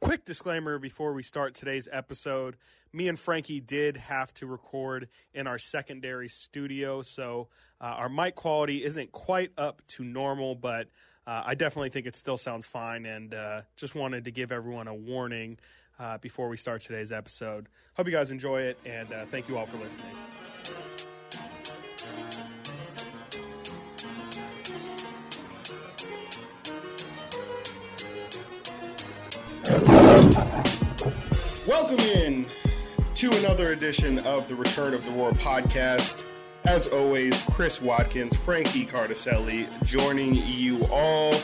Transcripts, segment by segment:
Quick disclaimer before we start today's episode. Me and Frankie did have to record in our secondary studio, so uh, our mic quality isn't quite up to normal, but uh, I definitely think it still sounds fine, and uh, just wanted to give everyone a warning uh, before we start today's episode. Hope you guys enjoy it, and uh, thank you all for listening. Welcome in to another edition of the Return of the Roar podcast. As always, Chris Watkins, Frankie Cardicelli joining you all.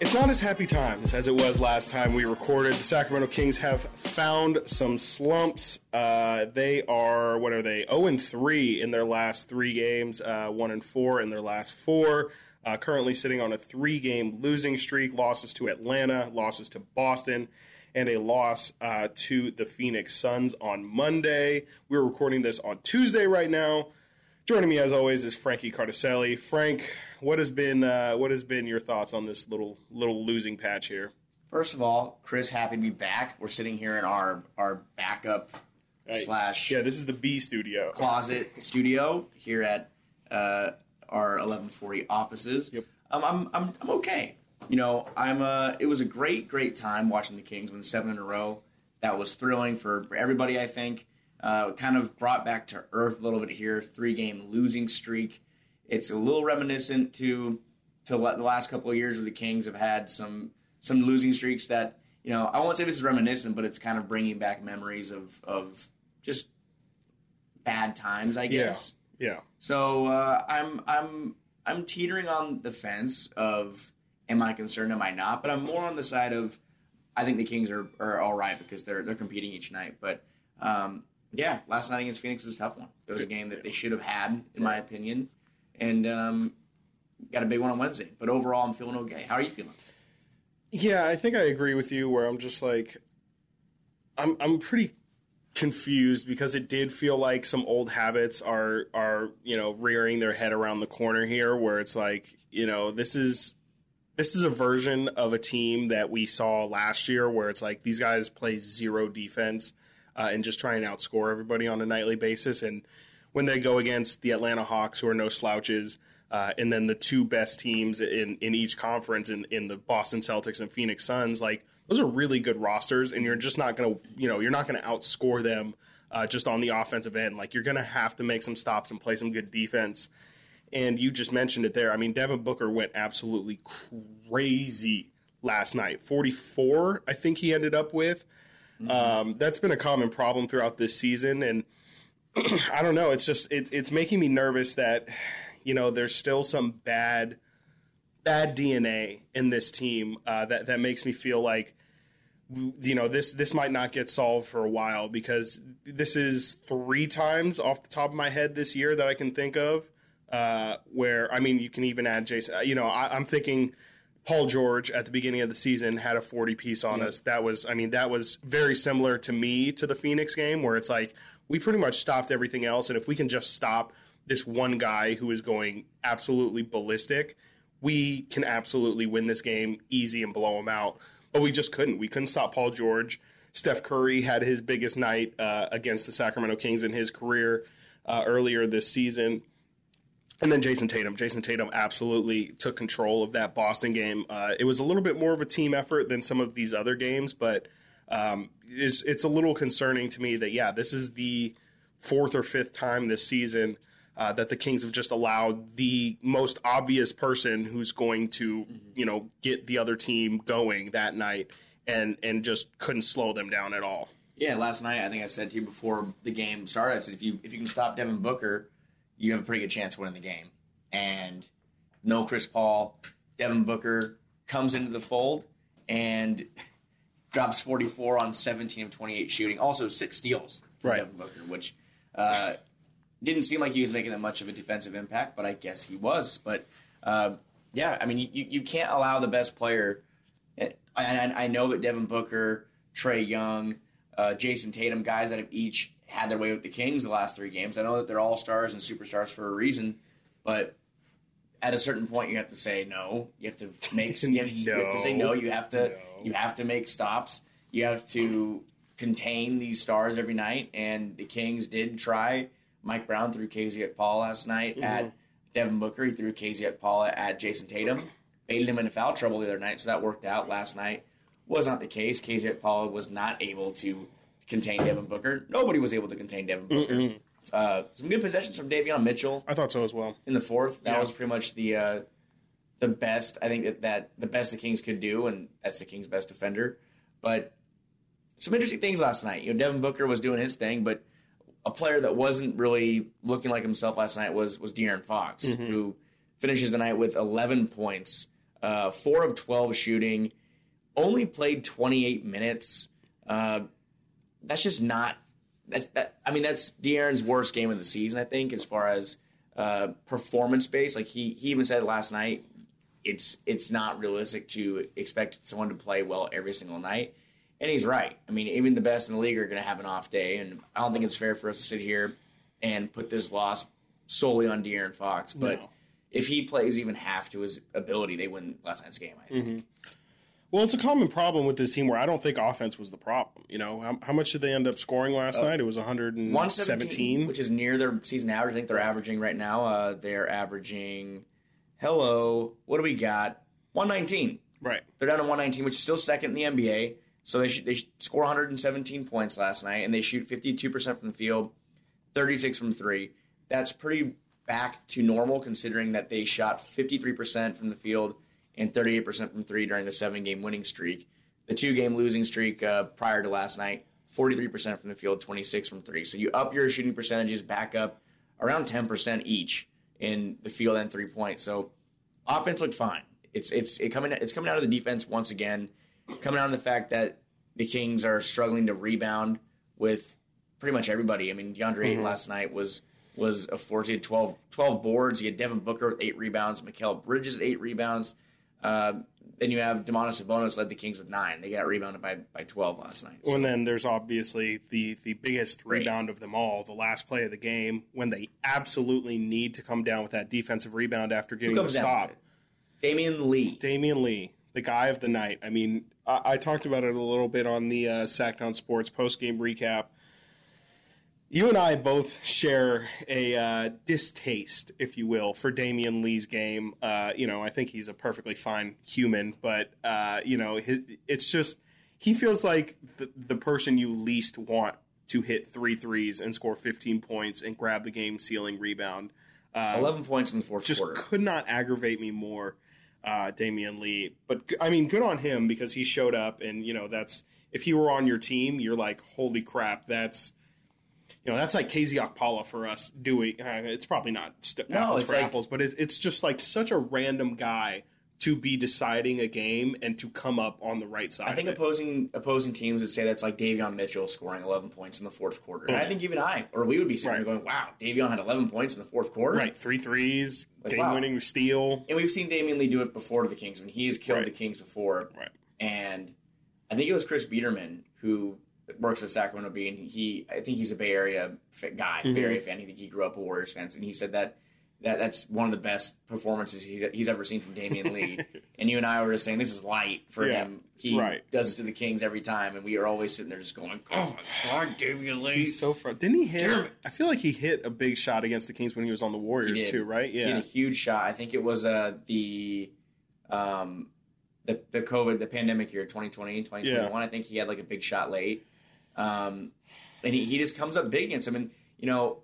It's not as happy times as it was last time we recorded. The Sacramento Kings have found some slumps. Uh, they are, what are they, 0 and 3 in their last three games, uh, 1 and 4 in their last four. Uh, currently sitting on a three game losing streak, losses to Atlanta, losses to Boston, and a loss uh, to the Phoenix Suns on Monday. We're recording this on Tuesday right now. Joining me as always is Frankie Cardicelli. Frank, what has been uh, what has been your thoughts on this little little losing patch here? First of all, Chris, happy to be back. We're sitting here in our our backup Right. slash Yeah, this is the B studio. closet studio here at uh, our 1140 offices. Yep. Um, I'm I'm I'm okay. You know, I'm uh it was a great great time watching the Kings win seven in a row. That was thrilling for everybody. I think uh, kind of brought back to earth a little bit here. Three game losing streak. It's a little reminiscent to to the last couple of years where the Kings have had some some losing streaks that you know I won't say this is reminiscent, but it's kind of bringing back memories of of just bad times, I guess. Yeah. So uh, I'm I'm I'm teetering on the fence of am I concerned, am I not? But I'm more on the side of I think the Kings are, are all right because they're they're competing each night. But um, yeah, last night against Phoenix was a tough one. It was a game that they should have had, in my opinion, and um, got a big one on Wednesday. But overall, I'm feeling okay. How are you feeling? Yeah, I think I agree with you where I'm just like I'm I'm pretty confused because it did feel like some old habits are are, you know, rearing their head around the corner here where it's like, you know, this is this is a version of a team that we saw last year where it's like these guys play zero defense uh, and just try and outscore everybody on a nightly basis. And when they go against the Atlanta Hawks, who are no slouches, uh, and then the two best teams in, in each conference, in, in the Boston Celtics and Phoenix Suns, like those are really good rosters, and you're just not going to, you know, you're not going to outscore them uh, just on the offensive end. Like you're going to have to make some stops and play some good defense. And you just mentioned it there. I mean, Devin Booker went absolutely crazy last night. 44, I think he ended up with. Um, that's been a common problem throughout this season, and I don't know. It's just it, it's making me nervous that you know there's still some bad bad DNA in this team uh, that that makes me feel like you know this this might not get solved for a while because this is three times off the top of my head this year that I can think of uh, where I mean you can even add Jason. You know I, I'm thinking. Paul George at the beginning of the season had a 40 piece on us. That was, I mean, that was very similar to me to the Phoenix game, where it's like we pretty much stopped everything else, and if we can just stop this one guy who is going absolutely ballistic, we can absolutely win this game easy and blow him out. But we just couldn't. We couldn't stop Paul George. Steph Curry had his biggest night uh, against the Sacramento Kings in his career uh, earlier this season. And then Jayson Tatum. Jayson Tatum absolutely took control of that Boston game. Uh, it was a little bit more of a team effort than some of these other games, but um, it's, it's a little concerning to me that, yeah, this is the fourth or fifth time this season uh, that the Kings have just allowed the most obvious person who's going to, you know, get the other team going that night and, and just couldn't slow them down at all. Yeah, last night I think I said to you before the game started. I said if you if you can stop Devin Booker, you have a pretty good chance of winning the game. And no Chris Paul, Devin Booker comes into the fold and drops 44 on 17 of 28 shooting. Also six steals from Right. Devin Booker, which uh, didn't seem like he was making that much of a defensive impact, but I guess he was. But uh, yeah, I mean, you, you can't allow the best player. And I, I know that Devin Booker, Trae Young, uh, Jayson Tatum, guys that have each had their way with the Kings the last three games. I know that they're all stars and superstars for a reason, but at a certain point, you have to say no. You have to make you have, you have to say no. You have to No. You have to make stops. You have to contain these stars every night. And the Kings did try. Mike Brown threw KZ Okpala last night at Devin Booker. He threw KZ Okpala at Jayson Tatum. Baited him into foul trouble the other night, so that worked out. Last night was not the case. KZ Okpala was not able to contain Devin Booker. Nobody was able to contain Devin Booker. Uh, some good possessions from Davion Mitchell I thought so as well. in the fourth. That Yeah. was pretty much the uh, the best. I think that, that the best the Kings could do, and that's the Kings' best defender. But some interesting things last night. You know, Devin Booker was doing his thing, but a player that wasn't really looking like himself last night was was De'Aaron Fox, who finishes the night with 11 points, uh, four of 12 shooting, only played 28 minutes. Uh, that's just not. That's that. I mean, that's De'Aaron's worst game of the season. I think, as far as uh, performance based. Like he he even said last night, it's it's not realistic to expect someone to play well every single night. And he's right. I mean, even the best in the league are going to have an off day, and I don't think it's fair for us to sit here and put this loss solely on De'Aaron Fox. But No. if he plays even half to his ability, they win last night's game. I think. Well, it's a common problem with this team where I don't think offense was the problem. You know, how, how much did they end up scoring last night? It was 117. 117, which is near their season average. I think they're averaging right now. Uh, they're averaging. Hello, what do we got? 119. right. They're down to 119, which is still second in the NBA. So they sh- they score 117 points last night, and they shoot 52% from the field, 36 from three. That's pretty back to normal, considering that they shot 53% from the field and 38% from three during the seven game winning streak. The two game losing streak uh, prior to last night, 43% from the field, 26 from three. So you up your shooting percentages back up around 10% each in the field and three point. So offense looked fine. It's it's it coming it's coming out of the defense once again, coming out of the fact that the Kings are struggling to rebound with pretty much everybody. I mean, DeAndre Ayton last night was was a force. He had 12, 12 boards. He had Devin Booker with eight rebounds, Mikal Bridges at eight rebounds. Uh, then you have Domantas Sabonis led the Kings with nine. They got rebounded by by twelve last night. So- And then there's obviously the the biggest rebound of them all, the last play of the game, when they absolutely need to come down with that defensive rebound after getting the stop. Damion Lee. Damion Lee, the guy of the night. I mean, I, I talked about it a little bit on the uh, Sacktown Sports post game recap. You and I both share a uh, distaste, if you will, for Damion Lee's game. Uh, you know, I think he's a perfectly fine human, but uh, you know, his, it's just he feels like the, the person you least want to hit three threes and score 15 points and grab the game sealing rebound. Uh, Eleven points in the fourth just quarter. could not aggravate me more, uh, Damion Lee. But I mean, good on him because he showed up, and you know that's if he were on your team, you're like, holy crap, that's you know that's like KZ Okpala for us doing. Uh, it's probably not st- No, apples for like- apples, but it, it's just like such a random guy to be deciding a game and to come up on the right side. I think opposing opposing teams would say that's like Davion Mitchell scoring 11 points in the fourth quarter. And I think even I, or we would be sitting Right. there going, wow, Davion had 11 points in the fourth quarter. right three threes, Like, game wow. winning steal. And we've seen Damion Lee do it before to the Kings. I mean, he's killed Right. the Kings before. Right. And I think it was Chris Biderman who works at Sacramento Bee, and he, I think he's a Bay Area guy, Mm-hmm. Bay Area fan. I think he grew up a Warriors fan, and he said that. That, that's one of the best performances he's, he's ever seen from Damion Lee. and you and I were just saying this is light for Yeah, him. He right. does it to the Kings every time, and we are always sitting there just going, "Oh my god, Damion Lee!" He's so fun. Didn't he hit? it. I feel like he hit a big shot against the Kings when he was on the Warriors too, right? He had Yeah. a huge shot. I think it was uh, the um, the the COVID, the pandemic year, 2020, 2021. I think he had like a big shot late. Um, and he, he just comes up big against him. And, you know,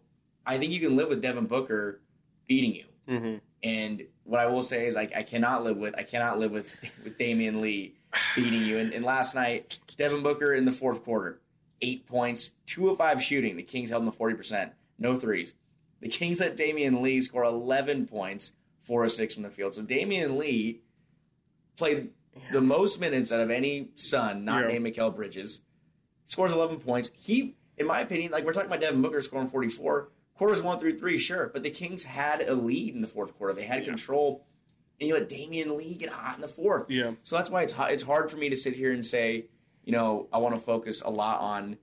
I think you can live with Devin Booker beating you. hmm And what I will say is I, I cannot live with I cannot live with with Damion Lee beating you. And, and last night, Devin Booker in the fourth quarter, eight points, two of five shooting. The Kings held him to forty percent, no threes. The Kings let Damion Lee score eleven points, four of six from the field. So Damion Lee played the most minutes out of any son, not Yeah. named Mikal Bridges. Scores eleven points. He, in my opinion, like we're talking about Devin Booker scoring forty four. Quarters one through three, sure, but the Kings had a lead in the fourth quarter. They had Yeah. control, and you let Damion Lee get hot in the fourth. Yeah. So that's why it's it's hard for me to sit here and say, you know, I want to focus a lot on.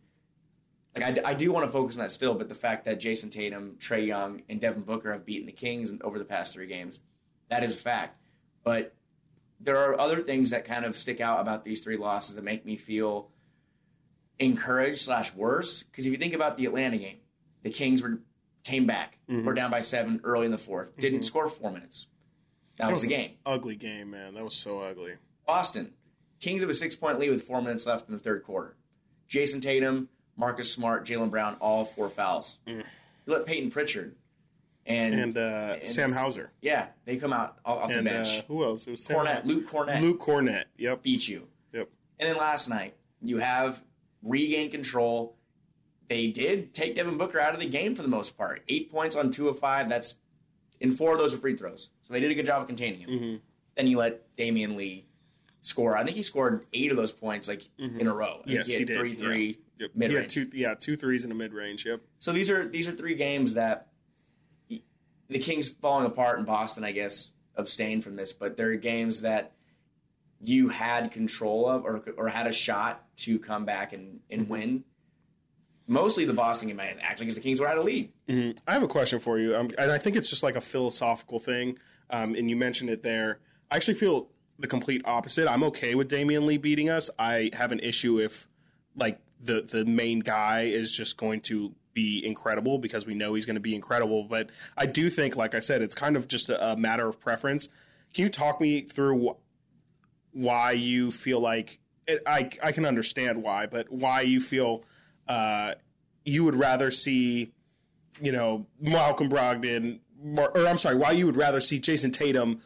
Like I do want to focus on that still, but the fact that Jayson Tatum, Trae Young, and Devin Booker have beaten the Kings over the past three games, that is a fact. But there are other things that kind of stick out about these three losses that make me feel encouraged slash worse. Because if you think about the Atlanta game, the Kings were came back, Mm-hmm. were down by seven early in the 4th did didn't score four minutes. That, was, the an game. Ugly game, man. That was so ugly. Boston, Kings have a six point lead with four minutes left in the third quarter. Jayson Tatum, Marcus Smart, Jaylen Brown, all four fouls. You let Payton Pritchard and, Mm. And, uh, Sam Hauser. yeah, they come out off the bench. uh, who else? It was Sam Kornet, Luke Kornet. Luke Kornet. Yep. beat you. Yep. And then last night, you have regained control. They did take Devin Booker out of the game for the most part. Eight points on two of five. That's in four of those are free throws. So they did a good job of containing him. Mm-hmm. Then you let Damion Lee score. I think he scored eight of those points like in a row. I Mm-hmm. Yes, he he had did. three, yeah. three Yep. mid He had two, yeah, two threes in a mid range. Yep. So these are these are three games that the Kings falling apart in Boston, I guess, abstained from this, but they're games that you had control of or or had a shot to come back and, and Mm-hmm. win. Mostly the Boston game, actually, because the Kings were out of lead. I have a question for you, um, and I think it's just like a philosophical thing. Um, and you mentioned it there. I actually feel the complete opposite. I'm okay with Damion Lee beating us. I have an issue if like the the main guy is just going to be incredible because we know he's going to be incredible. But I do think, like I said, it's kind of just a, a matter of preference. Can you talk me through wh- why you feel like it, I I can understand why, but why you feel uh, you would rather see you know, Malcolm Brogdon, or, I'm sorry, why you would rather see Jayson Tatum,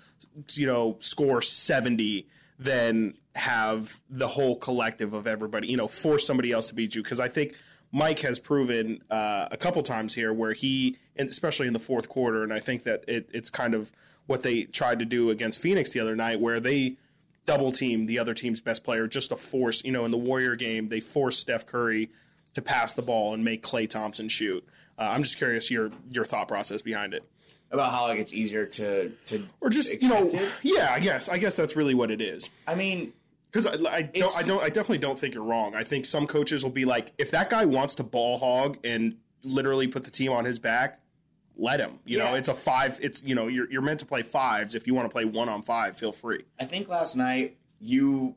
you know, score 70 than have the whole collective of everybody, you know, force somebody else to beat you. Because I think Mike has proven uh, a couple times here where he, and especially in the fourth quarter, and I think that it, it's kind of what they tried to do against Phoenix the other night, where they double team the other team's best player just to force, you know, in the Warrior game, they forced Steph Curry to pass the ball and make Klay Thompson shoot. Uh, I'm just curious your your thought process behind it, About how it gets easier to to or just you know, it. yeah, I guess I guess that's really what it is. I mean, Because I, I don't, I don't, I definitely don't think you're wrong. I think some coaches will be like, if that guy wants to ball hog and literally put the team on his back, let him. You know, it's a five. It's you know, you're you're meant to play fives. If you want to play one on five, feel free. I think last night you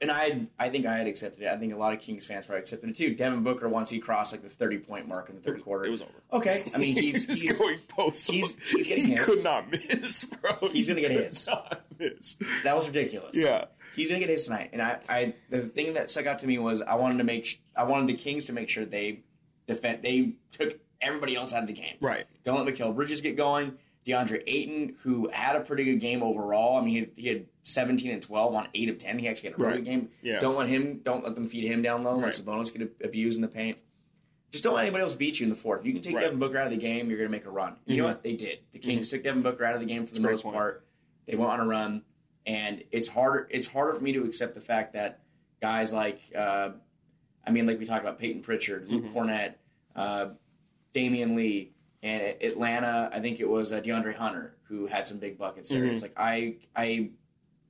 and I I think I had accepted it. I think a lot of Kings fans probably accepted it too. Devin Booker once he crossed like the thirty point mark in the third quarter. It was over. Okay. I mean he's He's he's, going post. he's- he's getting he his. could not miss, bro. He's gonna get could his. not miss. that was ridiculous. Yeah. He's gonna get his tonight. And I, I the thing that stuck out to me was I wanted to make sh- I wanted the Kings to make sure they defend they took everybody else out of the game. Right. Don't let Mikal Bridges get going. DeAndre Ayton, who had a pretty good game overall. I mean, he had, he had 17 and 12 on 8 of 10. He actually had a really good game. Yeah. Don't let him, don't let them feed him down low. Right. Let Sabonis get abused in the paint. Just don't let anybody else beat you in the fourth. If you can take Right. Mm-hmm. Devin Booker out of the game, you're going to make a run. You know what? They did. The Kings took Devin Booker out of the game for the most point. part. They went on a run, and it's harder. It's harder for me to accept the fact that guys like, uh, I mean, like we talked about Payton Pritchard, Luke Mm-hmm. Kornet, uh, Damion Lee, and Atlanta, I think it was uh, DeAndre Hunter who had some big buckets there. Mhm. It's like I, I,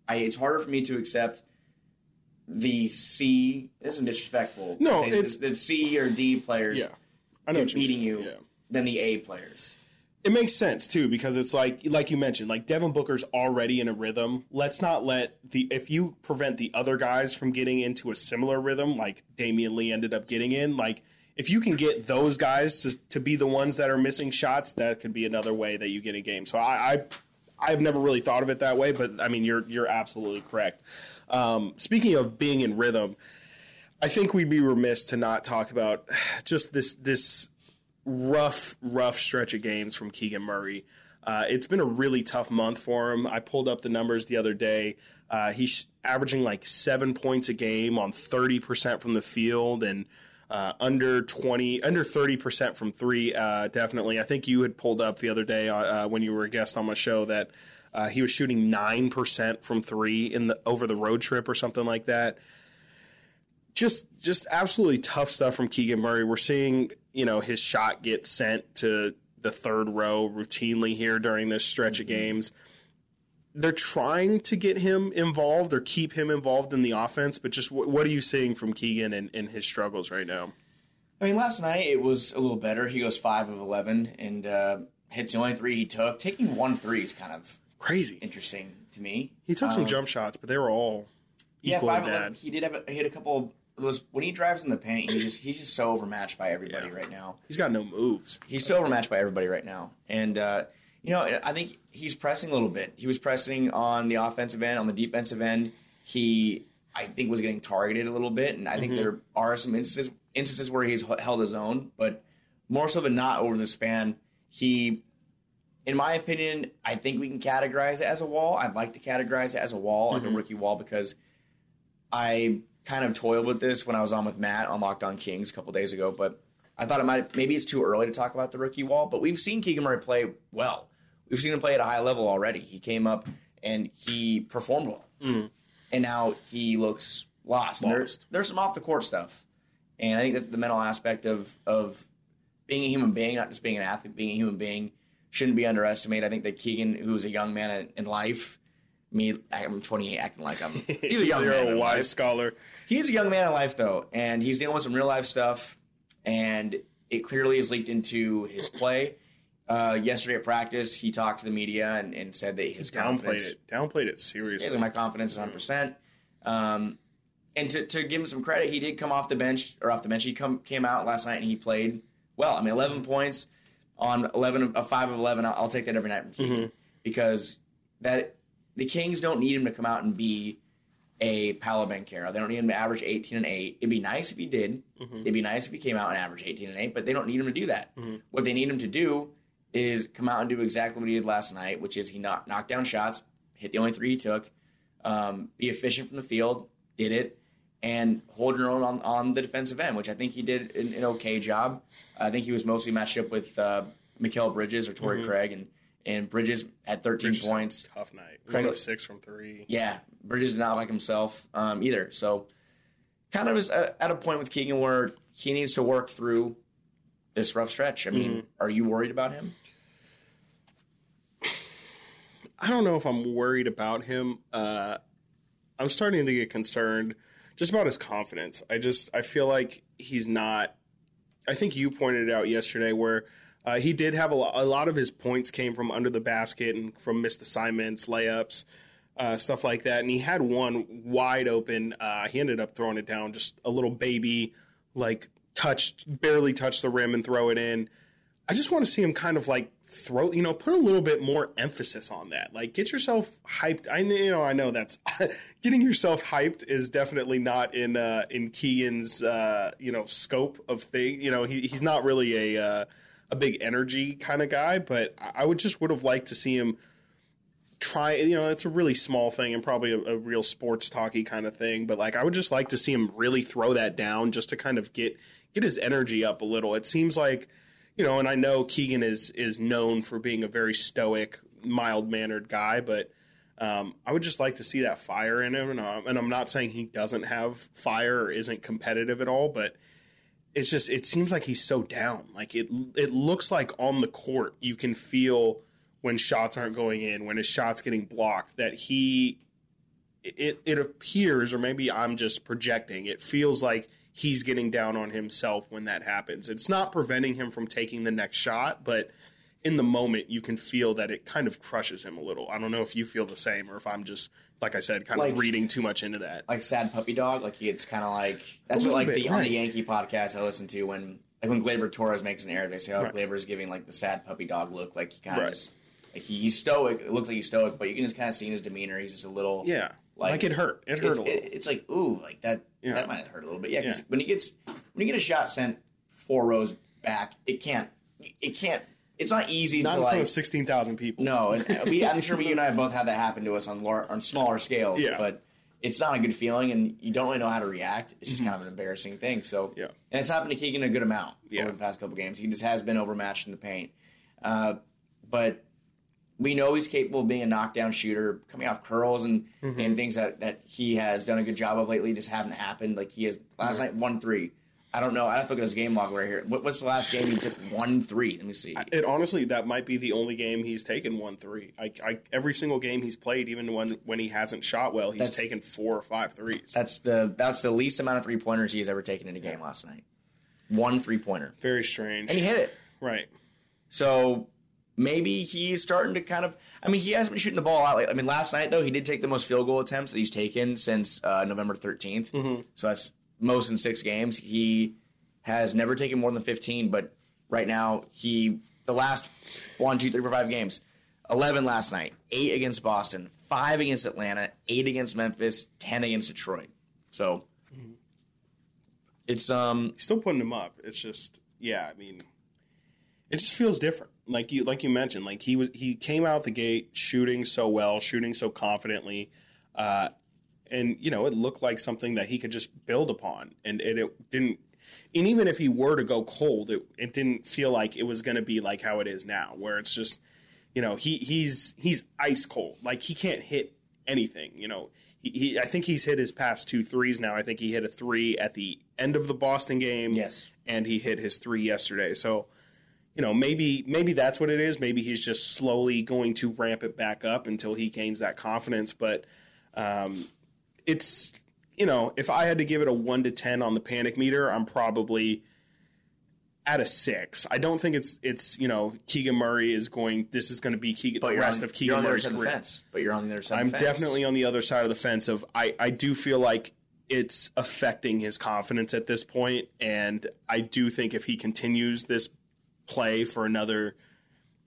I. It's harder for me to accept the C. This isn't disrespectful. No, it's- the, the C or D players Yeah. I know what you beating you Yeah. than the A players. It makes sense too because it's like like you mentioned, like Devin Booker's already in a rhythm. Let's not let the if you prevent the other guys from getting into a similar rhythm, like Damion Lee ended up getting in, like if you can get those guys to, to be the ones that are missing shots, that could be another way that you get a game. So I, I I've never really thought of it that way, but I mean you're you're absolutely correct. Um, speaking of being in rhythm, I think we'd be remiss to not talk about just this this rough, rough stretch of games from Keegan Murray. Uh, it's been a really tough month for him. I pulled up the numbers the other day. Uh, he's averaging like seven points a game on 30% from the field and uh, under 20, under 30% from three, uh, definitely. I think you had pulled up the other day uh, when you were a guest on my show that uh, he was shooting 9% from three in the over the road trip or something like that just just absolutely tough stuff from Keegan Murray. We're seeing, you know, his shot get sent to the third row routinely here during this stretch of games. They're trying to get him involved or keep him involved in the offense, but just w- what are you seeing from Keegan and, and his struggles right now? I mean, last night it was a little better. He goes five of eleven and uh, hits the only three he took. Taking one three is kind of Crazy. interesting to me. He took some Um, jump shots, but they were all Yeah, five of them. He did have a, he had a couple. Of those when he drives in the paint, he's just he's just so overmatched by everybody Yeah. right now. He's got no moves. He's so overmatched by everybody right now, and uh, you know I think he's pressing a little bit. He was pressing on the offensive end, on the defensive end. He I think was getting targeted a little bit, and I think mm-hmm. there are some instances instances where he's held his own, but more so than not over the span. He, in my opinion, I think we can categorize it as a wall. I'd like to categorize it as a wall, like a mm-hmm. rookie wall, because I kind of toiled with this when I was on with Matt on Locked On Kings a couple days ago, but I thought it might maybe it's too early to talk about the rookie wall, but we've seen Keegan Murray play well. We've seen him play at a high level already. He came up and he performed well, mm. and now he looks lost. There- there's some off the court stuff, and I think that the mental aspect of of being a human being, not just being an athlete, being a human being, shouldn't be underestimated. I think that Keegan, who's a young man in, life, me, I'm 28, acting like I'm he's a young You're man. a wise life. scholar. He's a young man in life, though, and he's dealing with some real life stuff, and it clearly has leaked into his play. Uh, yesterday at practice, he talked to the media and, and said that his Downplayed confidence, it. Downplayed it seriously. Yeah, my confidence is 100. percent um, And to, to give him some credit, he did come off the bench or off the bench. He come came out last night and he played well. I mean, 11 points on 11 of uh, five of 11. I'll, I'll take that every night from Keegan because that the Kings don't need him to come out and be a Paolo Banchero. They don't need him to average 18 and 8. It'd be nice if he did. It'd be nice if he came out and averaged 18 and 8, but they don't need him to do that. What they need him to do is come out and do exactly what he did last night, which is he knocked, knocked down shots, hit the only three he took, um, be efficient from the field, did it, and hold your own on, on the defensive end, which I think he did an, an okay job. I think he was mostly matched up with uh, Mikal Bridges or Torrey Craig, and, and Bridges had 13 Bridges had points. Tough night. Craig- One of six from three. Yeah, Bridges did not like himself um, either. So, kind of is uh, at a point with Keegan where he needs to work through this rough stretch. I mean, are you worried about him? I don't know if I'm worried about him. Uh, I'm starting to get concerned just about his confidence. I just I feel like he's not. I think you pointed it out yesterday where uh, he did have a, a lot of his points came from under the basket and from missed assignments, layups, uh, stuff like that. And he had one wide open. Uh, he ended up throwing it down, just a little baby, like touched, barely touched the rim and throw it in. I just want to see him kind of like throw, you know, put a little bit more emphasis on that. Like get yourself hyped. I you know I know that's getting yourself hyped is definitely not in uh in Keegan's uh you know scope of thing. You know, he he's not really a uh, a big energy kind of guy, but I would just would have liked to see him try you know it's a really small thing and probably a, a real sports talky kind of thing but like i would just like to see him really throw that down just to kind of get get his energy up a little. It seems like you know and i know keegan is is known for being a very stoic mild mannered guy but um, I would just like to see that fire in him, and, um, and I'm not saying he doesn't have fire or isn't competitive at all, but it's just it seems like he's so down. Like it it looks like on the court you can feel when shots aren't going in, when his shots getting blocked, that he it it appears, or maybe I'm just projecting. It feels like he's getting down on himself when that happens. It's not preventing him from taking the next shot, but in the moment you can feel that it kind of crushes him a little. I don't know if you feel the same or if I'm just like I said, kind Like- of reading too much into that. Like sad puppy dog? Like it's kind of like that's what like little the bit, on the. Yankee podcast I listen to when like when Gleyber Torres makes an error, they say, "Oh, Right. Gleyber's giving like the sad puppy dog look." Like he kind of Right. just like he, he's stoic. It looks like he's stoic, but you can just kind of see in his demeanor he's just a little Yeah, like, Like, it hurt. It hurt a little. it- it's like ooh, like that. Yeah. That might hurt a little bit. Yeah, 'cause Yeah. when he gets when you get a shot sent four rows back, it can't. It can't. It's not easy not to in front like. of sixteen thousand people. No, and we, I'm sure we, you and I both had that happen to us on lar- on smaller scales. Yeah. But it's not a good feeling, and you don't really know how to react. It's just kind of an embarrassing thing. So, Mm-hmm. Yeah. and it's happened to Keegan a good amount Yeah. over the past couple games. He just has been overmatched in the paint. Uh, but we know he's capable of being a knockdown shooter, coming off curls and Mm-hmm. and things that that he has done a good job of lately. Just haven't happened. Like he has last night, one three. I don't know. I have to look at his game log right here. What, what's the last game he took one three? Let me see. It honestly, that might be the only game he's taken one three. I, I every single game he's played, even when when he hasn't shot well, he's That's- taken four or five threes. That's the that's the least amount of three pointers he's ever taken in a game last night. One three pointer, Very strange. and he hit it. right. So maybe he's starting to kind of. I mean, he hasn't been shooting the ball out. I mean, last night though, he did take the most field goal attempts that he's taken since uh, November 13th. Mm-hmm. So that's most in six games. He has never taken more than 15, but right now he the last one, two, three, four, five games. 11 last night, 8 against Boston, 5 against Atlanta, 8 against Memphis, 10 against Detroit. So it's um still putting him up. It's just, yeah, I mean, it just feels different. Like you, like you mentioned, like he was, he came out the gate shooting so well, shooting so confidently, uh, and you know, it looked like something that he could just build upon, and, and it didn't. And even if he were to go cold, it, it didn't feel like it was going to be like how it is now, where it's just, you know, he he's he's ice cold. Like he can't hit anything. You know, he, he I think he's hit his past two threes now. I think he hit a three at the end of the Boston game. Yes. and he hit his three yesterday. So, you know, maybe maybe that's what it is. Maybe he's just slowly going to ramp it back up until he gains that confidence. But um, it's you know, if I had to give it a one to ten on the panic meter, I'm probably at a six. I don't think it's it's you know Keegan Murray is going. This is going to be Keegan, but the rest on, of Keegan on the other Murray's career. fence. But you're on the other side I'm of the fence. definitely on the other side of the fence of I, I do feel like it's affecting his confidence at this point and I do think if he continues this play for another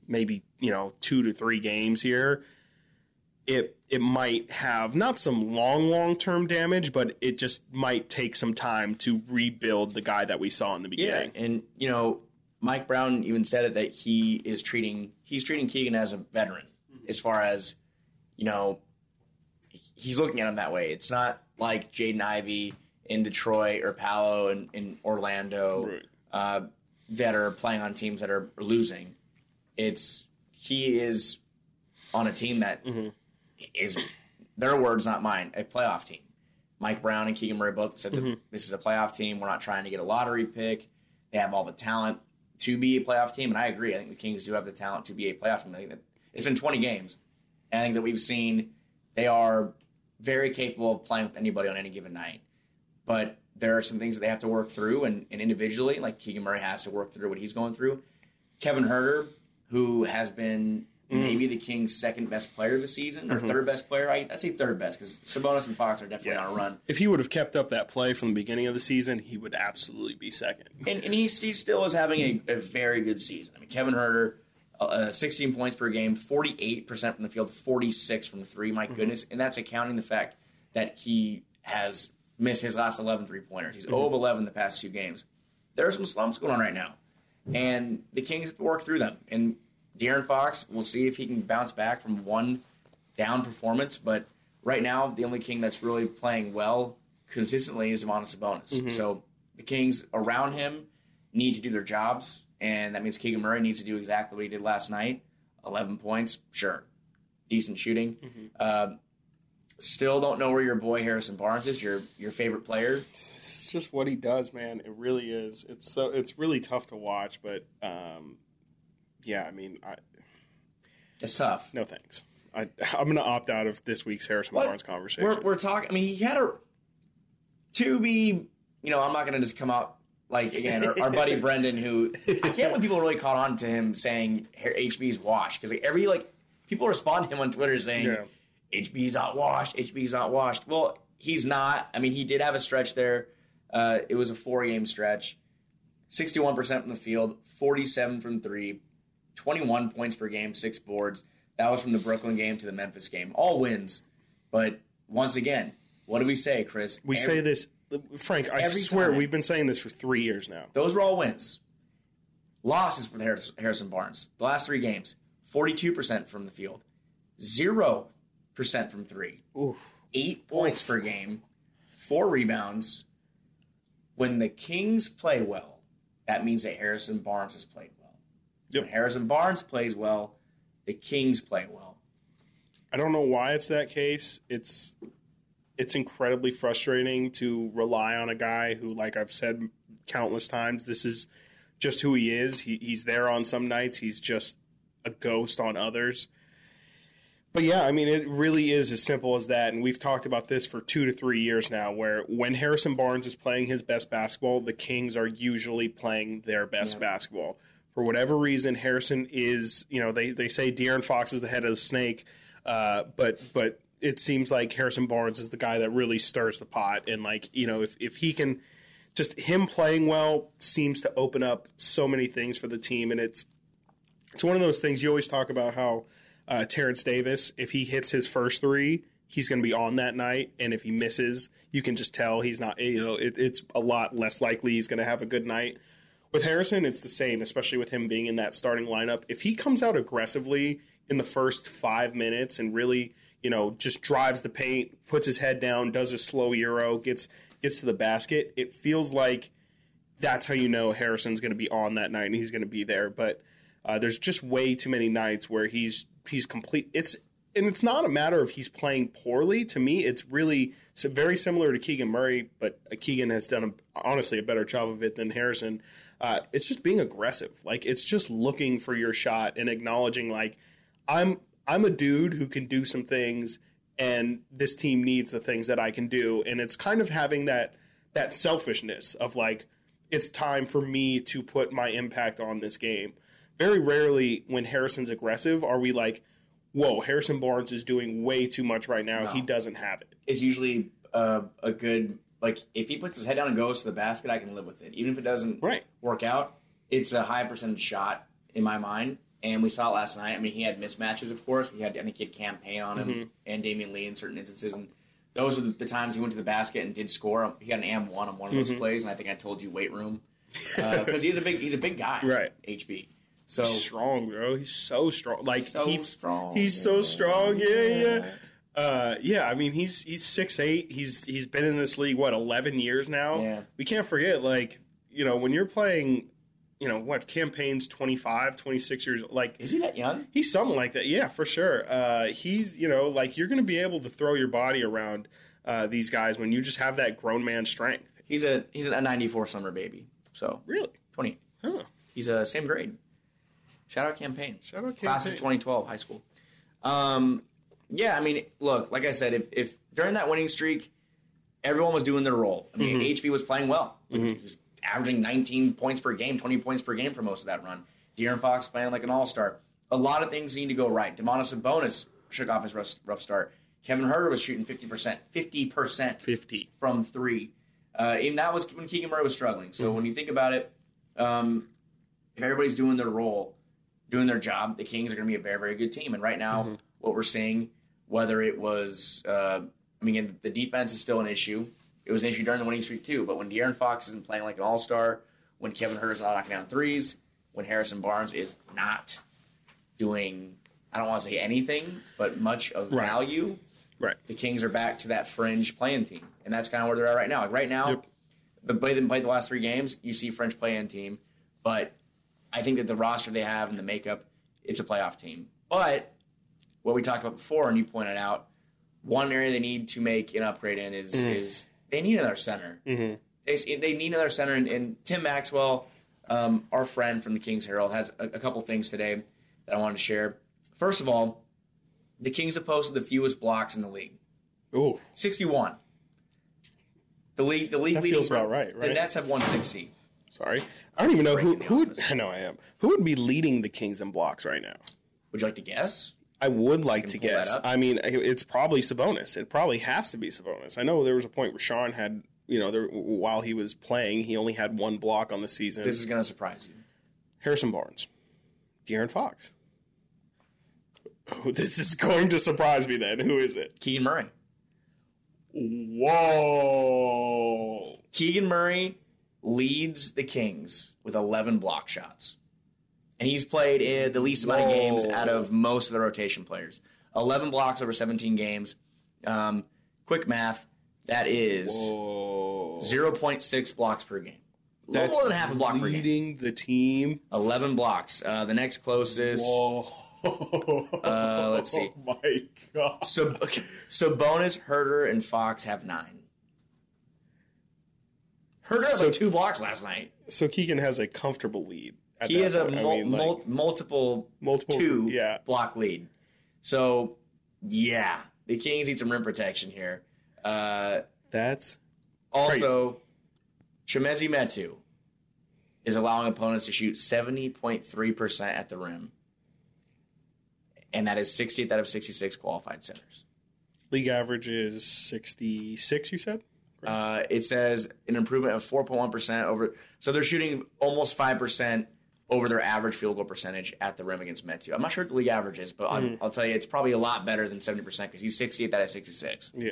maybe, you know, 2 to 3 games here, it it might have not some long long term damage, but it just might take some time to rebuild the guy that we saw in the beginning. Yeah, and you know, Mike Brown even said it that he is treating he's treating Keegan as a veteran as far as you know he's looking at him that way. It's not like Jaden Ivey in Detroit or Paolo in, in Orlando Right. uh, that are playing on teams that are losing. It's he is on a team that is their words, not mine, a playoff team. Mike Brown and Keegan Murray both said that mm-hmm. this is a playoff team. We're not trying to get a lottery pick. They have all the talent to be a playoff team, and I agree. I think the Kings do have the talent to be a playoff team. I think that it's been 20 games, and I think that we've seen they are very capable of playing with anybody on any given night. But there are some things that they have to work through, and, and individually, like Keegan Murray has to work through what he's going through. Kevin Huerter, who has been maybe the Kings' second best player of the season or third best player. I, I'd say third best because Sabonis and Fox are definitely Yeah. on a run. If he would have kept up that play from the beginning of the season, he would absolutely be second. And, and he, he still is having a, a very good season. I mean, Kevin Huerter, uh, uh, 16 points per game, 48% from the field, 46 from three. My goodness. And that's accounting the fact that he has missed his last 11 three pointers. He's 0 of 11 the past two games. There are some slumps going on right now. And the Kings have to work through them. And De'Aaron Fox, we'll see if he can bounce back from one down performance. But right now, the only King that's really playing well consistently is Domantas Sabonis. So the Kings around him need to do their jobs, and that means Keegan Murray needs to do exactly what he did last night. Eleven points, sure, decent shooting. Uh, still don't know where your boy Harrison Barnes is. Your your favorite player. It's just what he does, man. It really is. It's so it's really tough to watch, but um, yeah, I mean, I, It's tough. no thanks. I, I'm going to opt out of this week's Harrison? Barnes conversation. We're we're talking. I mean, he had a to be. You know, I'm not going to just come out like again our, our buddy Brendan, who I can't believe people really caught on to him saying HB's washed because like, every like people respond to him on Twitter saying Yeah. HB's not washed, HB's not washed. Well, he's not. I mean, he did have a stretch there. Uh, it was a four game stretch. 61% from the field, 47 from three, 21 points per game, six boards. That was from the Brooklyn game to the Memphis game. All wins. But once again, what do we say, Chris? we Every- say this, Frank. I swear time. we've been saying this for three years now. Those were all wins. Losses for Harrison Barnes. The last three games, 42% from the field, 0% from three, Oof. eight points per game, four rebounds. When the Kings play well, that means that Harrison Barnes has played. Yep. When Harrison Barnes plays well, the Kings play well. I don't know why it's that case. It's it's incredibly frustrating to rely on a guy who, like I've said countless times, this is just who he is. He, he's there on some nights. He's just a ghost on others. But yeah, I mean, it really is as simple as that. And we've talked about this for two to three years now, where when Harrison Barnes is playing his best basketball, the Kings are usually playing their best Yeah. basketball. For whatever reason, Harrison is, you know, they, they say De'Aaron Fox is the head of the snake, uh, but but it seems like Harrison Barnes is the guy that really stirs the pot. And like, you know, if, if he can just him playing well seems to open up so many things for the team. And it's it's one of those things you always talk about how uh, Terence Davis, if he hits his first three, he's going to be on that night, and if he misses, you can just tell he's not. You know, it, it's a lot less likely he's going to have a good night. With Harrison, it's the same, especially with him being in that starting lineup. If he comes out aggressively in the first five minutes and really, you know, just drives the paint, puts his head down, does a slow euro, gets gets to the basket, it feels like that's how you know Harrison's going to be on that night and he's going to be there. But uh, there's just way too many nights where he's he's complete. It's and it's not a matter of he's playing poorly. To me, it's really very similar to Keegan Murray, but Keegan has done a, honestly a better job of it than Harrison. Uh, it's just being aggressive. Like it's just looking for your shot and acknowledging like I'm I'm a dude who can do some things and this team needs the things that I can do and it's kind of having that that selfishness of like it's time for me to put my impact on this game. Very rarely when Harrison's aggressive are we like whoa, Harrison Barnes is doing way too much right now. No. He doesn't have it. It's usually uh, a good like if he puts his head down and goes to the basket, I can live with it. Even if it doesn't Right. work out, it's a high percentage shot in my mind. And we saw it last night. I mean, he had mismatches, of course. He had, I think, he had Cam Payne on him Mm-hmm. and Damion Lee in certain instances, and those are the, times he went to the basket and did score. He got an AM one on one of those Mm-hmm. plays, and I think I told you weight room because he's a big he's a big guy, Right. HB. So strong, bro. He's so strong. Like So he, strong. He's so strong. Yeah, yeah. Uh, yeah, I mean he's he's six eight. He's he's been in this league what eleven years now. Yeah. We can't forget, like you know, when you're playing, you know, what Cam Payne's 25, 26 years. Like is he that young? he's something like that. Yeah, for sure. Uh, he's you know like you're going to be able to throw your body around uh, these guys when you just have that grown man strength. He's a he's a '94 summer baby. So Really? 20. Huh. He's a same grade. Shout out Cam Payne. Shout out Cam Payne. Class of 2012 high school. Um, yeah, I mean, look, like I said, if, if during that winning streak, everyone was doing their role. I mean, Mm-hmm. HB was playing well. He was averaging 19 points per game, 20 points per game for most of that run. De'Aaron Fox playing like an all star. A lot of things need to go right. Domantas Sabonis shook off his rough, rough start. Kevin Huerter was shooting 50%. 50% Fifty. from three. Uh, and that was when Keegan Murray was struggling. So when you think about it, um, if everybody's doing their role, doing their job, the Kings are going to be a very, very good team. And right now, what we're seeing, whether it was, uh, I mean, the defense is still an issue. It was an issue during the winning streak too. But when De'Aaron Fox isn't playing like an all star, when Kevin Huerter's not knocking down threes, when Harrison Barnes is not doing, I don't want to say anything, but much of Right. value, Right. the Kings are back to that fringe playing team, and that's kind of where they're at right now. Like right now, Yep. the way they played the last three games, you see French playing team, but I think that the roster they have and the makeup, it's a playoff team. But what we talked about before, and you pointed out, one area they need to make an upgrade in is is they need another center. Mm-hmm. They, they need another center, and, and Tim Maxwell, um, our friend from the Kings Herald, has a, a couple things today that I wanted to share. First of all, the Kings have posted the fewest blocks in the league. Ooh. 61. The league, the league That feels about right, The? Nets have 160. Sorry. I don't even know who, who would. I know I am. Who would be leading the Kings in blocks right now? Would you like to guess? I would like to guess. I mean, it's probably Sabonis. It probably has to be Sabonis. I know there was a point where Sean had, you know, there, while he was playing, he only had one block on the season. This is going to surprise you. Harrison Barnes, De'Aaron Fox. Oh, this is going to surprise me. Then who is it? Keegan Murray. Whoa! Keegan Murray leads the Kings with 11 block shots. And he's played the least amount of games out of most of the rotation players. 11 blocks over 17 games. Um, quick math, that is Whoa! 0.6 blocks per game. A little That's more than half a block per game. leading the team. 11 blocks. Uh, the next closest. Whoa! Uh, let's see. Oh my god! So, okay, so Bonus, Huerter, and Fox have nine. Huerter So- like two blocks last night. So Keegan has a comfortable lead. He that has a point. I mean, like, mul- multiple, multiple two Yeah, block lead. So, yeah, the Kings need some rim protection here. Uh, that's also, Chimezie Metu, is allowing opponents to shoot 70.3% at the rim. And that is 60th out of 66 qualified centers. League average is 66, you said? Uh, it says an improvement of 4.1% over. So they're shooting almost 5% over their average field goal percentage at the rim against Metu. I'm not sure what the league average is, but mm. I'll tell you, it's probably a lot better than 70% because he's 68 out of 66. Yeah.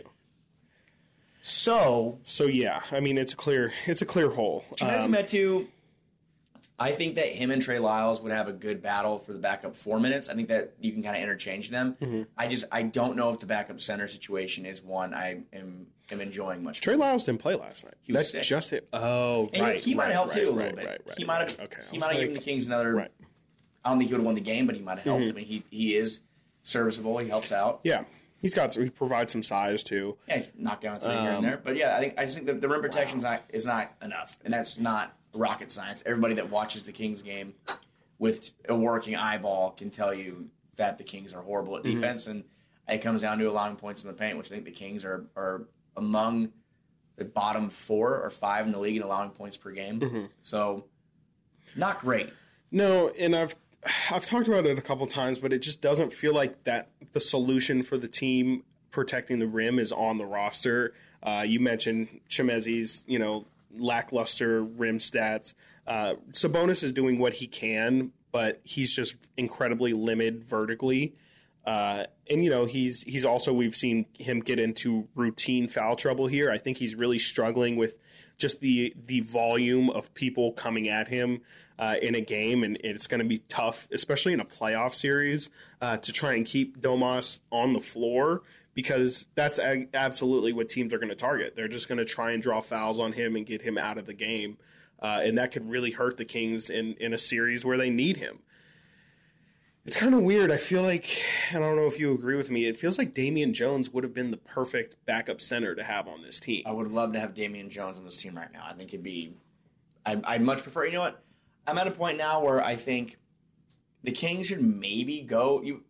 So, so yeah, I mean, it's a clear, it's a clear hole. Chimezie um, Metu, I think that him and Trey Lyles would have a good battle for the backup four minutes. I think that you can kind of interchange them. Mm-hmm. I just I don't know if the backup center situation is one I am am enjoying much. Trey Lyles didn't play last night. He was That's sick. just it. Oh, and right. He, might have helped right, too a little bit. he might have. Okay. He might have given the Kings another. Right. I don't think he would have won the game, but he might have helped. Mm-hmm. I mean, he he is serviceable. He helps out. Yeah. He's got some, he provides some size too. Yeah, knock down a three um, here and um, there. But yeah, I think I just think the, the rim protection wow. is not enough, and that's not rocket science. Everybody that watches the Kings game with a working eyeball can tell you that the Kings are horrible at mm-hmm. defense, mm-hmm. and it comes down to allowing points in the paint, which I think the Kings are are among the bottom four or five in the league in allowing points per game. Mm-hmm. So, not great. No, and I've I've talked about it a couple times, but it just doesn't feel like that the solution for the team protecting the rim is on the roster. Uh, you mentioned Chimezie's, you know, lackluster rim stats. Uh, Sabonis is doing what he can, but he's just incredibly limited vertically. Uh, and you know he's he's also we've seen him get into routine foul trouble here. I think he's really struggling with just the the volume of people coming at him uh, in a game, and it's going to be tough, especially in a playoff series, uh, to try and keep Domas on the floor because that's a- absolutely what teams are going to target. They're just going to try and draw fouls on him and get him out of the game. Uh, and that could really hurt the Kings in, in a series where they need him. It's kind of weird. I feel like, I don't know if you agree with me, it feels like Damian Jones would have been the perfect backup center to have on this team. I would love to have Damian Jones on this team right now. I think it'd be, I'd, I'd much prefer, you know what? I'm at a point now where I think the Kings should maybe go. You,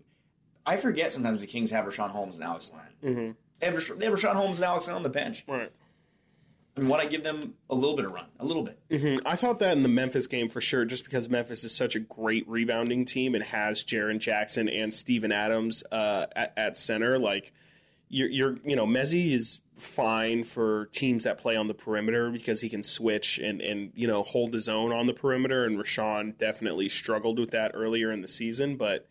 I forget sometimes the Kings have Richaun Holmes and Alex Len. Mm-hmm. They, have, they have Richaun Holmes and Alex Len on the bench. Right. I mean, why not give them a little bit of run? A little bit. Mm-hmm. I thought that in the Memphis game for sure, just because Memphis is such a great rebounding team and has Jaren Jackson and Steven Adams uh, at, at, center. Like, you're, you're, you know, Mezzi is fine for teams that play on the perimeter because he can switch and, and you know, hold his own on the perimeter. And Richaun definitely struggled with that earlier in the season, but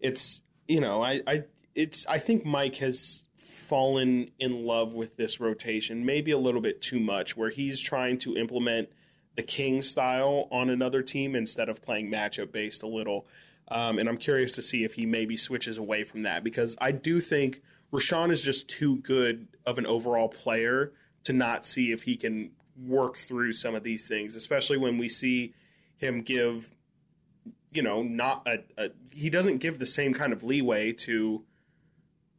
it's you know, I, I it's I think Mike has fallen in love with this rotation, maybe a little bit too much, where he's trying to implement the King style on another team instead of playing matchup based a little. Um, and I'm curious to see if he maybe switches away from that because I do think Richaun is just too good of an overall player to not see if he can work through some of these things, especially when we see him give you know, not a, a, he doesn't give the same kind of leeway to.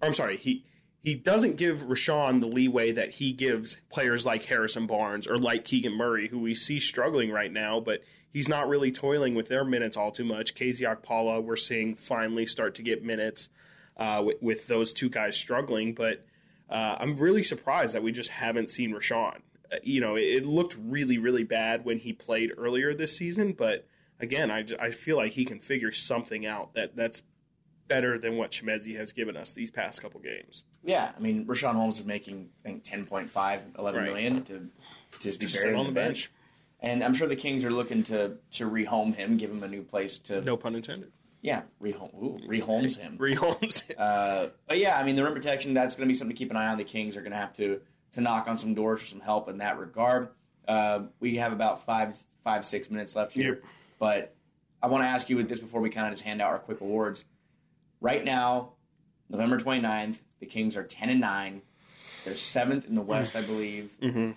I'm sorry, he he doesn't give Richaun the leeway that he gives players like Harrison Barnes or like Keegan Murray, who we see struggling right now, but he's not really toiling with their minutes all too much. KZ Okpala, we're seeing finally start to get minutes uh, with, with, those two guys struggling, but uh, I'm really surprised that we just haven't seen Richaun. Uh, you know, it, it looked really, really bad when he played earlier this season, but again, I, I feel like he can figure something out that that's better than what Chimezie has given us these past couple games. Yeah, I mean, Richaun Holmes is making I think 10.5, 11 right. million to, to just be just buried on the bench. bench. And I'm sure the Kings are looking to to rehome him, give him a new place to. No pun intended. Yeah, rehome, ooh, rehomes him. Rehomes. Uh, but yeah, I mean, the rim protection that's going to be something to keep an eye on. The Kings are going to have to to knock on some doors for some help in that regard. Uh, we have about five five six minutes left here. Yep. But I want to ask you with this before we kind of just hand out our quick awards. Right now, November 29th, the Kings are 10 and 9. They're seventh in the West, I believe. Mm-hmm.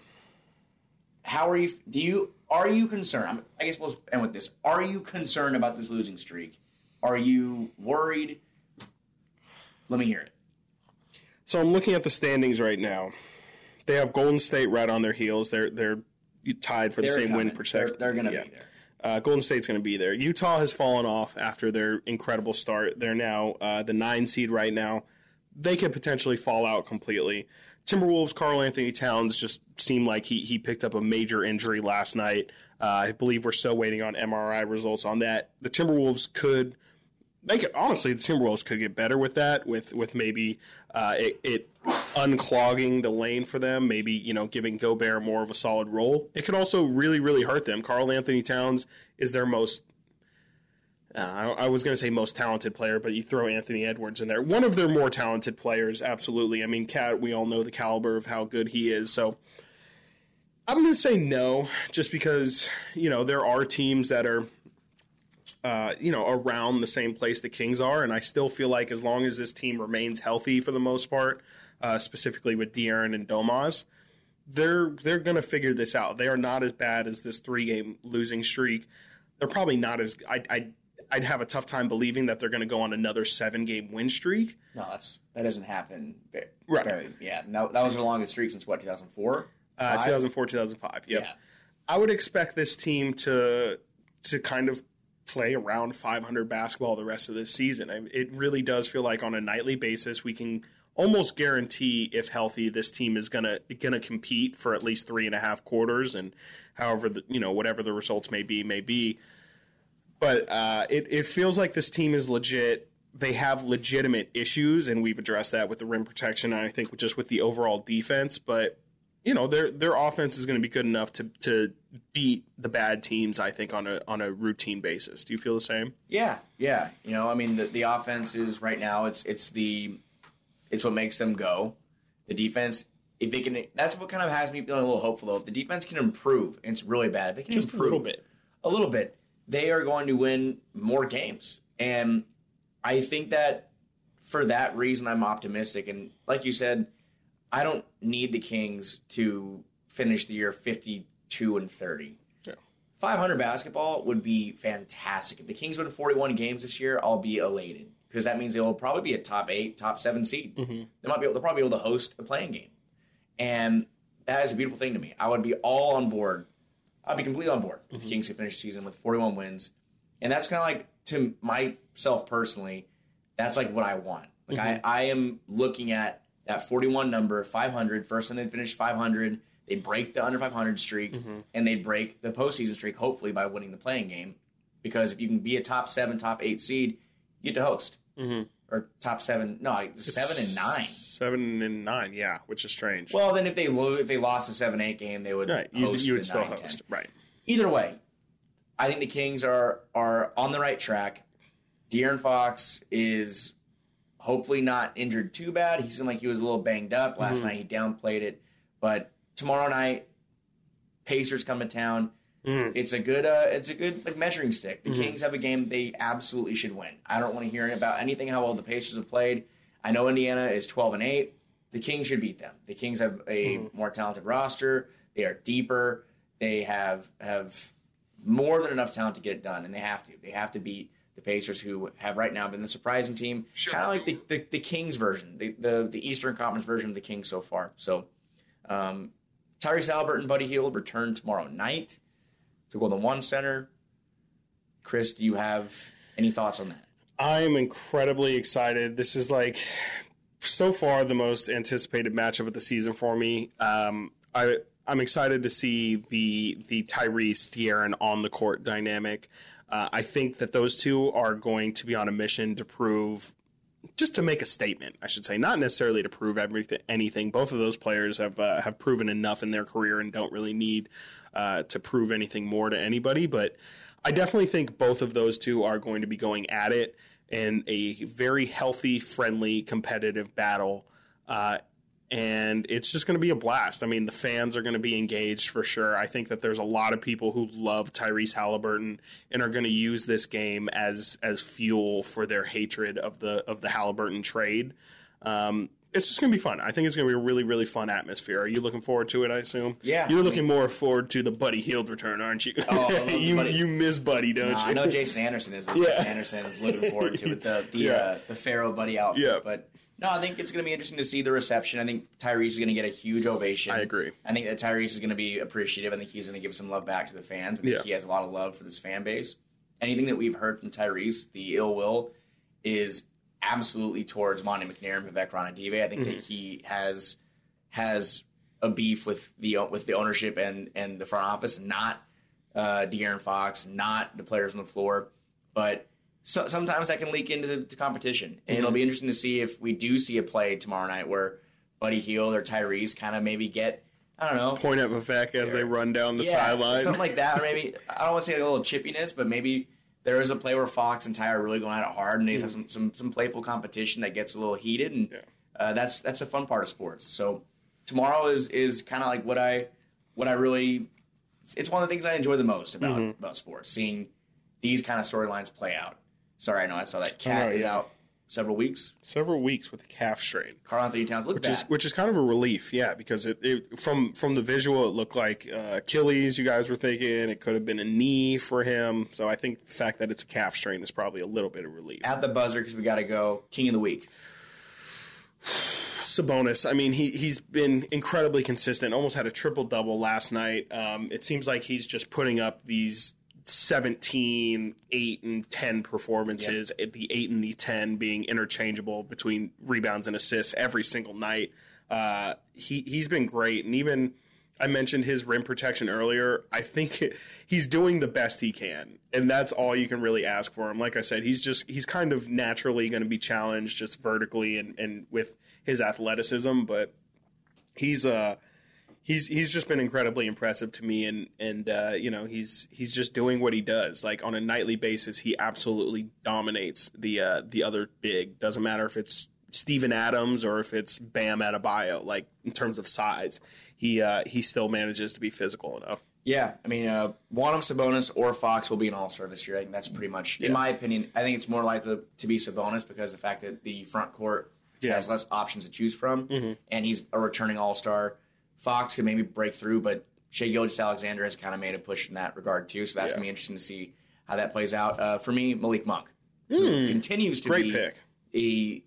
How are you? Do you are you concerned? I guess we'll end with this. Are you concerned about this losing streak? Are you worried? Let me hear it. So I'm looking at the standings right now. They have Golden State right on their heels. They're they're tied for the they're same coming. win percentage. They're, they're going to yeah. be there. Uh, Golden State's going to be there. Utah has fallen off after their incredible start. They're now uh, the nine seed right now. They could potentially fall out completely. Timberwolves, Karl-Anthony Towns just seemed like he he picked up a major injury last night. Uh, I believe we're still waiting on MRI results on that. The Timberwolves could make it honestly. The Timberwolves could get better with that, with with maybe uh, it, it unclogging the lane for them. Maybe you know giving Gobert more of a solid role. It could also really really hurt them. Karl-Anthony Towns is their most uh, I, was going to say most talented player, but you throw Anthony Edwards in there. One of their more talented players, absolutely. I mean, KAT, we all know the caliber of how good he is. So I'm going to say no, just because, you know, there are teams that are, uh, you know, around the same place the Kings are. And I still feel like as long as this team remains healthy for the most part, uh, specifically with De'Aaron and Domas, they're they're going to figure this out. They are not as bad as this three game losing streak. They're probably not as I, I I'd have a tough time believing that they're going to go on another seven game win streak. No, that's that doesn't happen. Very, right. Very, yeah. No, that was their longest streak since what 2004. Uh, 2004, 2005. Yep. Yeah. I would expect this team to to kind of play around 500 basketball the rest of this season. It really does feel like on a nightly basis we can almost guarantee, if healthy, this team is gonna gonna compete for at least three and a half quarters, and however the you know whatever the results may be may be. But uh, it, it feels like this team is legit. They have legitimate issues, and we've addressed that with the rim protection. And I think just with the overall defense, but you know their their offense is going to be good enough to to beat the bad teams. I think on a on a routine basis. Do you feel the same? Yeah, yeah. You know, I mean, the, the offense is right now. It's it's the it's what makes them go. The defense, if they can, that's what kind of has me feeling a little hopeful. Though, if the defense can improve, and it's really bad. If they can just improve a little bit, a little bit, they are going to win more games. And I think that for that reason, I'm optimistic. And like you said, I don't need the Kings to finish the year 52 and 30. Yeah. 500 basketball would be fantastic. If the Kings win 41 games this year, I'll be elated because that means they will probably be a top eight, top seven seed. Mm-hmm. They might be able, they'll probably be able to host a play-in game. And that is a beautiful thing to me. I would be all on board I'd be completely on board mm-hmm. the Kings could finish the season with 41 wins. And that's kind of like, to myself personally, that's like what I want. Like, mm-hmm. I, I am looking at that 41 number, 500. First time they finish 500, they break the under 500 streak, mm-hmm. and they break the postseason streak, hopefully, by winning the play-in game. Because if you can be a top seven, top eight seed, you get to host. Mm-hmm or top seven. No, seven and nine. Seven and nine, yeah, which is strange. Well, then if they lo- if they lost a seven eight game, they would right. You, you would still 9, host, 10. right? Either way, I think the Kings are are on the right track. De'Aaron Fox is hopefully not injured too bad. He seemed like he was a little banged up last mm-hmm. night. He downplayed it, but tomorrow night, Pacers come to town. Mm. It's a good uh, it's a good like measuring stick. The mm-hmm. Kings have a game they absolutely should win. I don't want to hear about anything how well the Pacers have played. I know Indiana is 12 and 8. The Kings should beat them. The Kings have a mm. more talented roster. They are deeper. They have have more than enough talent to get it done, and they have to. They have to beat the Pacers, who have right now been the surprising team, kind of like the, the, the, Kings version, the, the, the Eastern Conference version of the Kings so far. So, um, Tyrese Haliburton, Buddy Hield return tomorrow night to Golden 1 Center. Chris, do you have any thoughts on that? I'm incredibly excited. This is like so far the most anticipated matchup of the season for me. Um, I I'm excited to see the the Tyrese De'Aaron on the court dynamic. Uh, I think that those two are going to be on a mission to prove, just to make a statement, I should say, not necessarily to prove everything, anything. Both of those players have uh, have proven enough in their career and don't really need uh, to prove anything more to anybody. But I definitely think both of those two are going to be going at it in a very healthy, friendly, competitive battle. And it's just going to be a blast. I mean, the fans are going to be engaged for sure. I think that there's a lot of people who love Tyrese Haliburton and are going to use this game as as fuel for their hatred of the of the Haliburton trade. Um, it's just gonna be fun. I think it's gonna be a really, really fun atmosphere. Are you looking forward to it? I assume. Yeah. You're looking more forward to the Buddy Hield return, aren't you? Oh, you Buddy. you miss Buddy, don't nah, you? I know Jason Anderson is. Yeah. Jason Anderson is looking forward to it. The the yeah. uh, the Pharaoh Buddy outfit. Yeah. But no, I think it's going to be interesting to see the reception. I think Tyrese is going to get a huge ovation. I agree. I think that Tyrese is going to be appreciative. I think he's going to give some love back to the fans. I think yeah. he has a lot of love for this fan base. Anything that we've heard from Tyrese, the ill will, is absolutely towards Monte McNair and Vivek Ranadive. I think mm-hmm. that he has has a beef with the with the ownership and and the front office, not uh, De'Aaron Fox, not the players on the floor, but so, sometimes that can leak into the, the competition, and it'll be interesting to see if we do see a play tomorrow night where Buddy Hield or Tyrese kind of maybe get I don't know Point of effect as they run down the yeah, sideline. something like that, or maybe I don't want to say like a little chippiness, but maybe there is a play where Fox and Ty are really going at it hard, and they have some, some some playful competition that gets a little heated, and Yeah. uh, that's that's a fun part of sports. So tomorrow is is kind of like what I what I really it's one of the things I enjoy the most about Mm-hmm. about sports, seeing these kind of storylines play out. Sorry, I know I saw that cat Oh, is yeah. out several weeks. Several weeks with a calf strain. Karl-Anthony Towns looked which is which is kind of a relief, yeah, because it, it from from the visual it looked like uh, Achilles. You guys were thinking it could have been a knee for him, so I think the fact that it's a calf strain is probably a little bit of relief. at the buzzer because we got to go. King of the week. Sabonis, I mean, he he's been incredibly consistent. Almost had a triple double last night. Um, it seems like he's just putting up these 17, 8, and 10 performances. The 8 and the 10 being interchangeable between rebounds and assists every single night. Uh, he he's been great, and even I mentioned his rim protection earlier. I think he's doing the best he can, and that's all you can really ask for him. Like I said, he's just he's kind of naturally going to be challenged just vertically and and with his athleticism, but he's uh he's he's just been incredibly impressive to me and and uh, you know he's he's just doing what he does like on a nightly basis he absolutely dominates the uh, the other big doesn't matter if it's Steven Adams or if it's Bam Adebayo like in terms of size he uh, he still manages to be physical enough Yeah, I mean, uh, one of Sabonis or Fox will be an All Star this year. I think that's pretty much, in my opinion. I think it's more likely to be Sabonis because of the fact that the front court Yeah. has less options to choose from, and he's a returning All Star. Fox could maybe break through, but Shai Gilgeous-Alexander has kind of made a push in that regard too. So that's Yeah. gonna be interesting to see how that plays out. Uh, for me, Malik Monk who continues to great be pick a.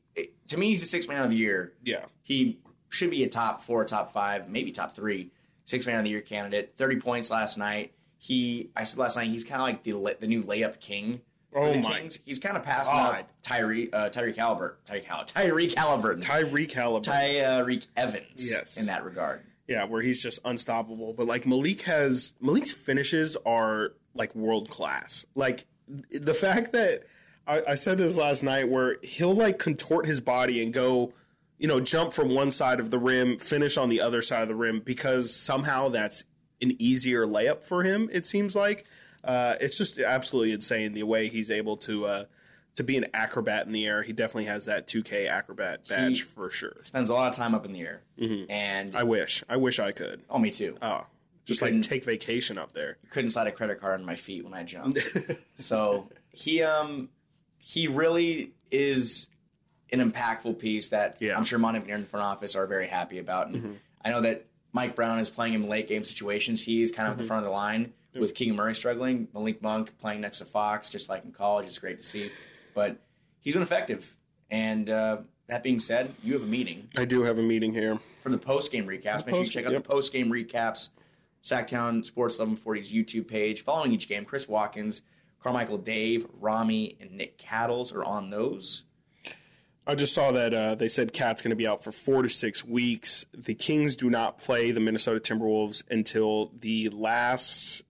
To me, he's the sixth man of the year yeah he should be a top four, top five, maybe top three, six man of the year candidate. Thirty points last night. He, I said last night, he's kind of like the the new layup king. Oh the my Kings. He's kind of passing God. out Tyree, uh, Tyreek Haliburton, Tyreek Hall, Tyreek Haliburton, Tyreek Haliburton Tyreke Evans. Yes. in that regard. Yeah, where he's just unstoppable. But like Malik has Malik's finishes are like world class. Like the fact that I, I said this last night, where he'll like contort his body and go, you know, jump from one side of the rim, finish on the other side of the rim because somehow that's an easier layup for him. It seems like uh, it's just absolutely insane the way he's able to. Uh, to be an acrobat in the air, he definitely has that 2K acrobat badge for sure. Spends a lot of time up in the air, Mm-hmm. and I wish, I wish I could. oh, me too. Oh, just like take vacation up there. couldn't slide a credit card on my feet when I jumped. so he um he really is an impactful piece that Yeah. I'm sure Monte and in the front office are very happy about. And I know that Mike Brown is playing him late game situations. He's kind of at the front of the line with Keegan Murray struggling. Malik Monk playing next to Fox, just like in college. It's great to see. But he's been effective. And uh, that being said, you have a meeting I do have a meeting here. for the post game recaps. Make sure you check out yep. the post game recaps. Sactown Sports 1140's YouTube page. Following each game, Chris Watkins, Carmichael Dave, Rami, and Nick Cattles are on those. I just saw that uh, they said KAT's going to be out for four to six weeks. The Kings do not play the Minnesota Timberwolves until the last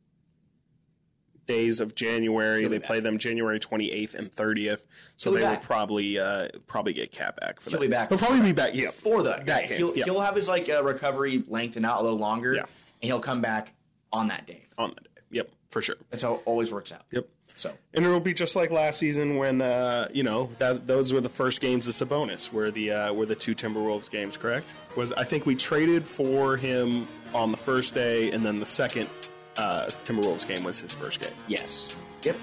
days of January. They back. play them January 28th and 30th. So they will probably uh, probably get KAT back for He'll that. be back He'll probably be back. Yeah, For the That game, he'll, yeah. he'll have his like uh, recovery lengthen out a little longer, Yeah. and he'll come back on that day. on that day. Yep, for sure. That's how it always works out. Yep. So And it'll be just like last season when uh, you know that those were the first games of Sabonis, were the uh, were the two Timberwolves games. Correct? Was I think we traded for him on the first day, and then the second uh, Timberwolves game was his first game. yes, yep.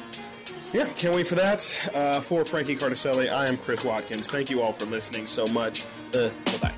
Yeah, can't wait for that. Uh, for Frankie Cardicelli, I am Chris Watkins. Thank you all for listening so much. Uh, bye bye.